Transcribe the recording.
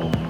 Paul.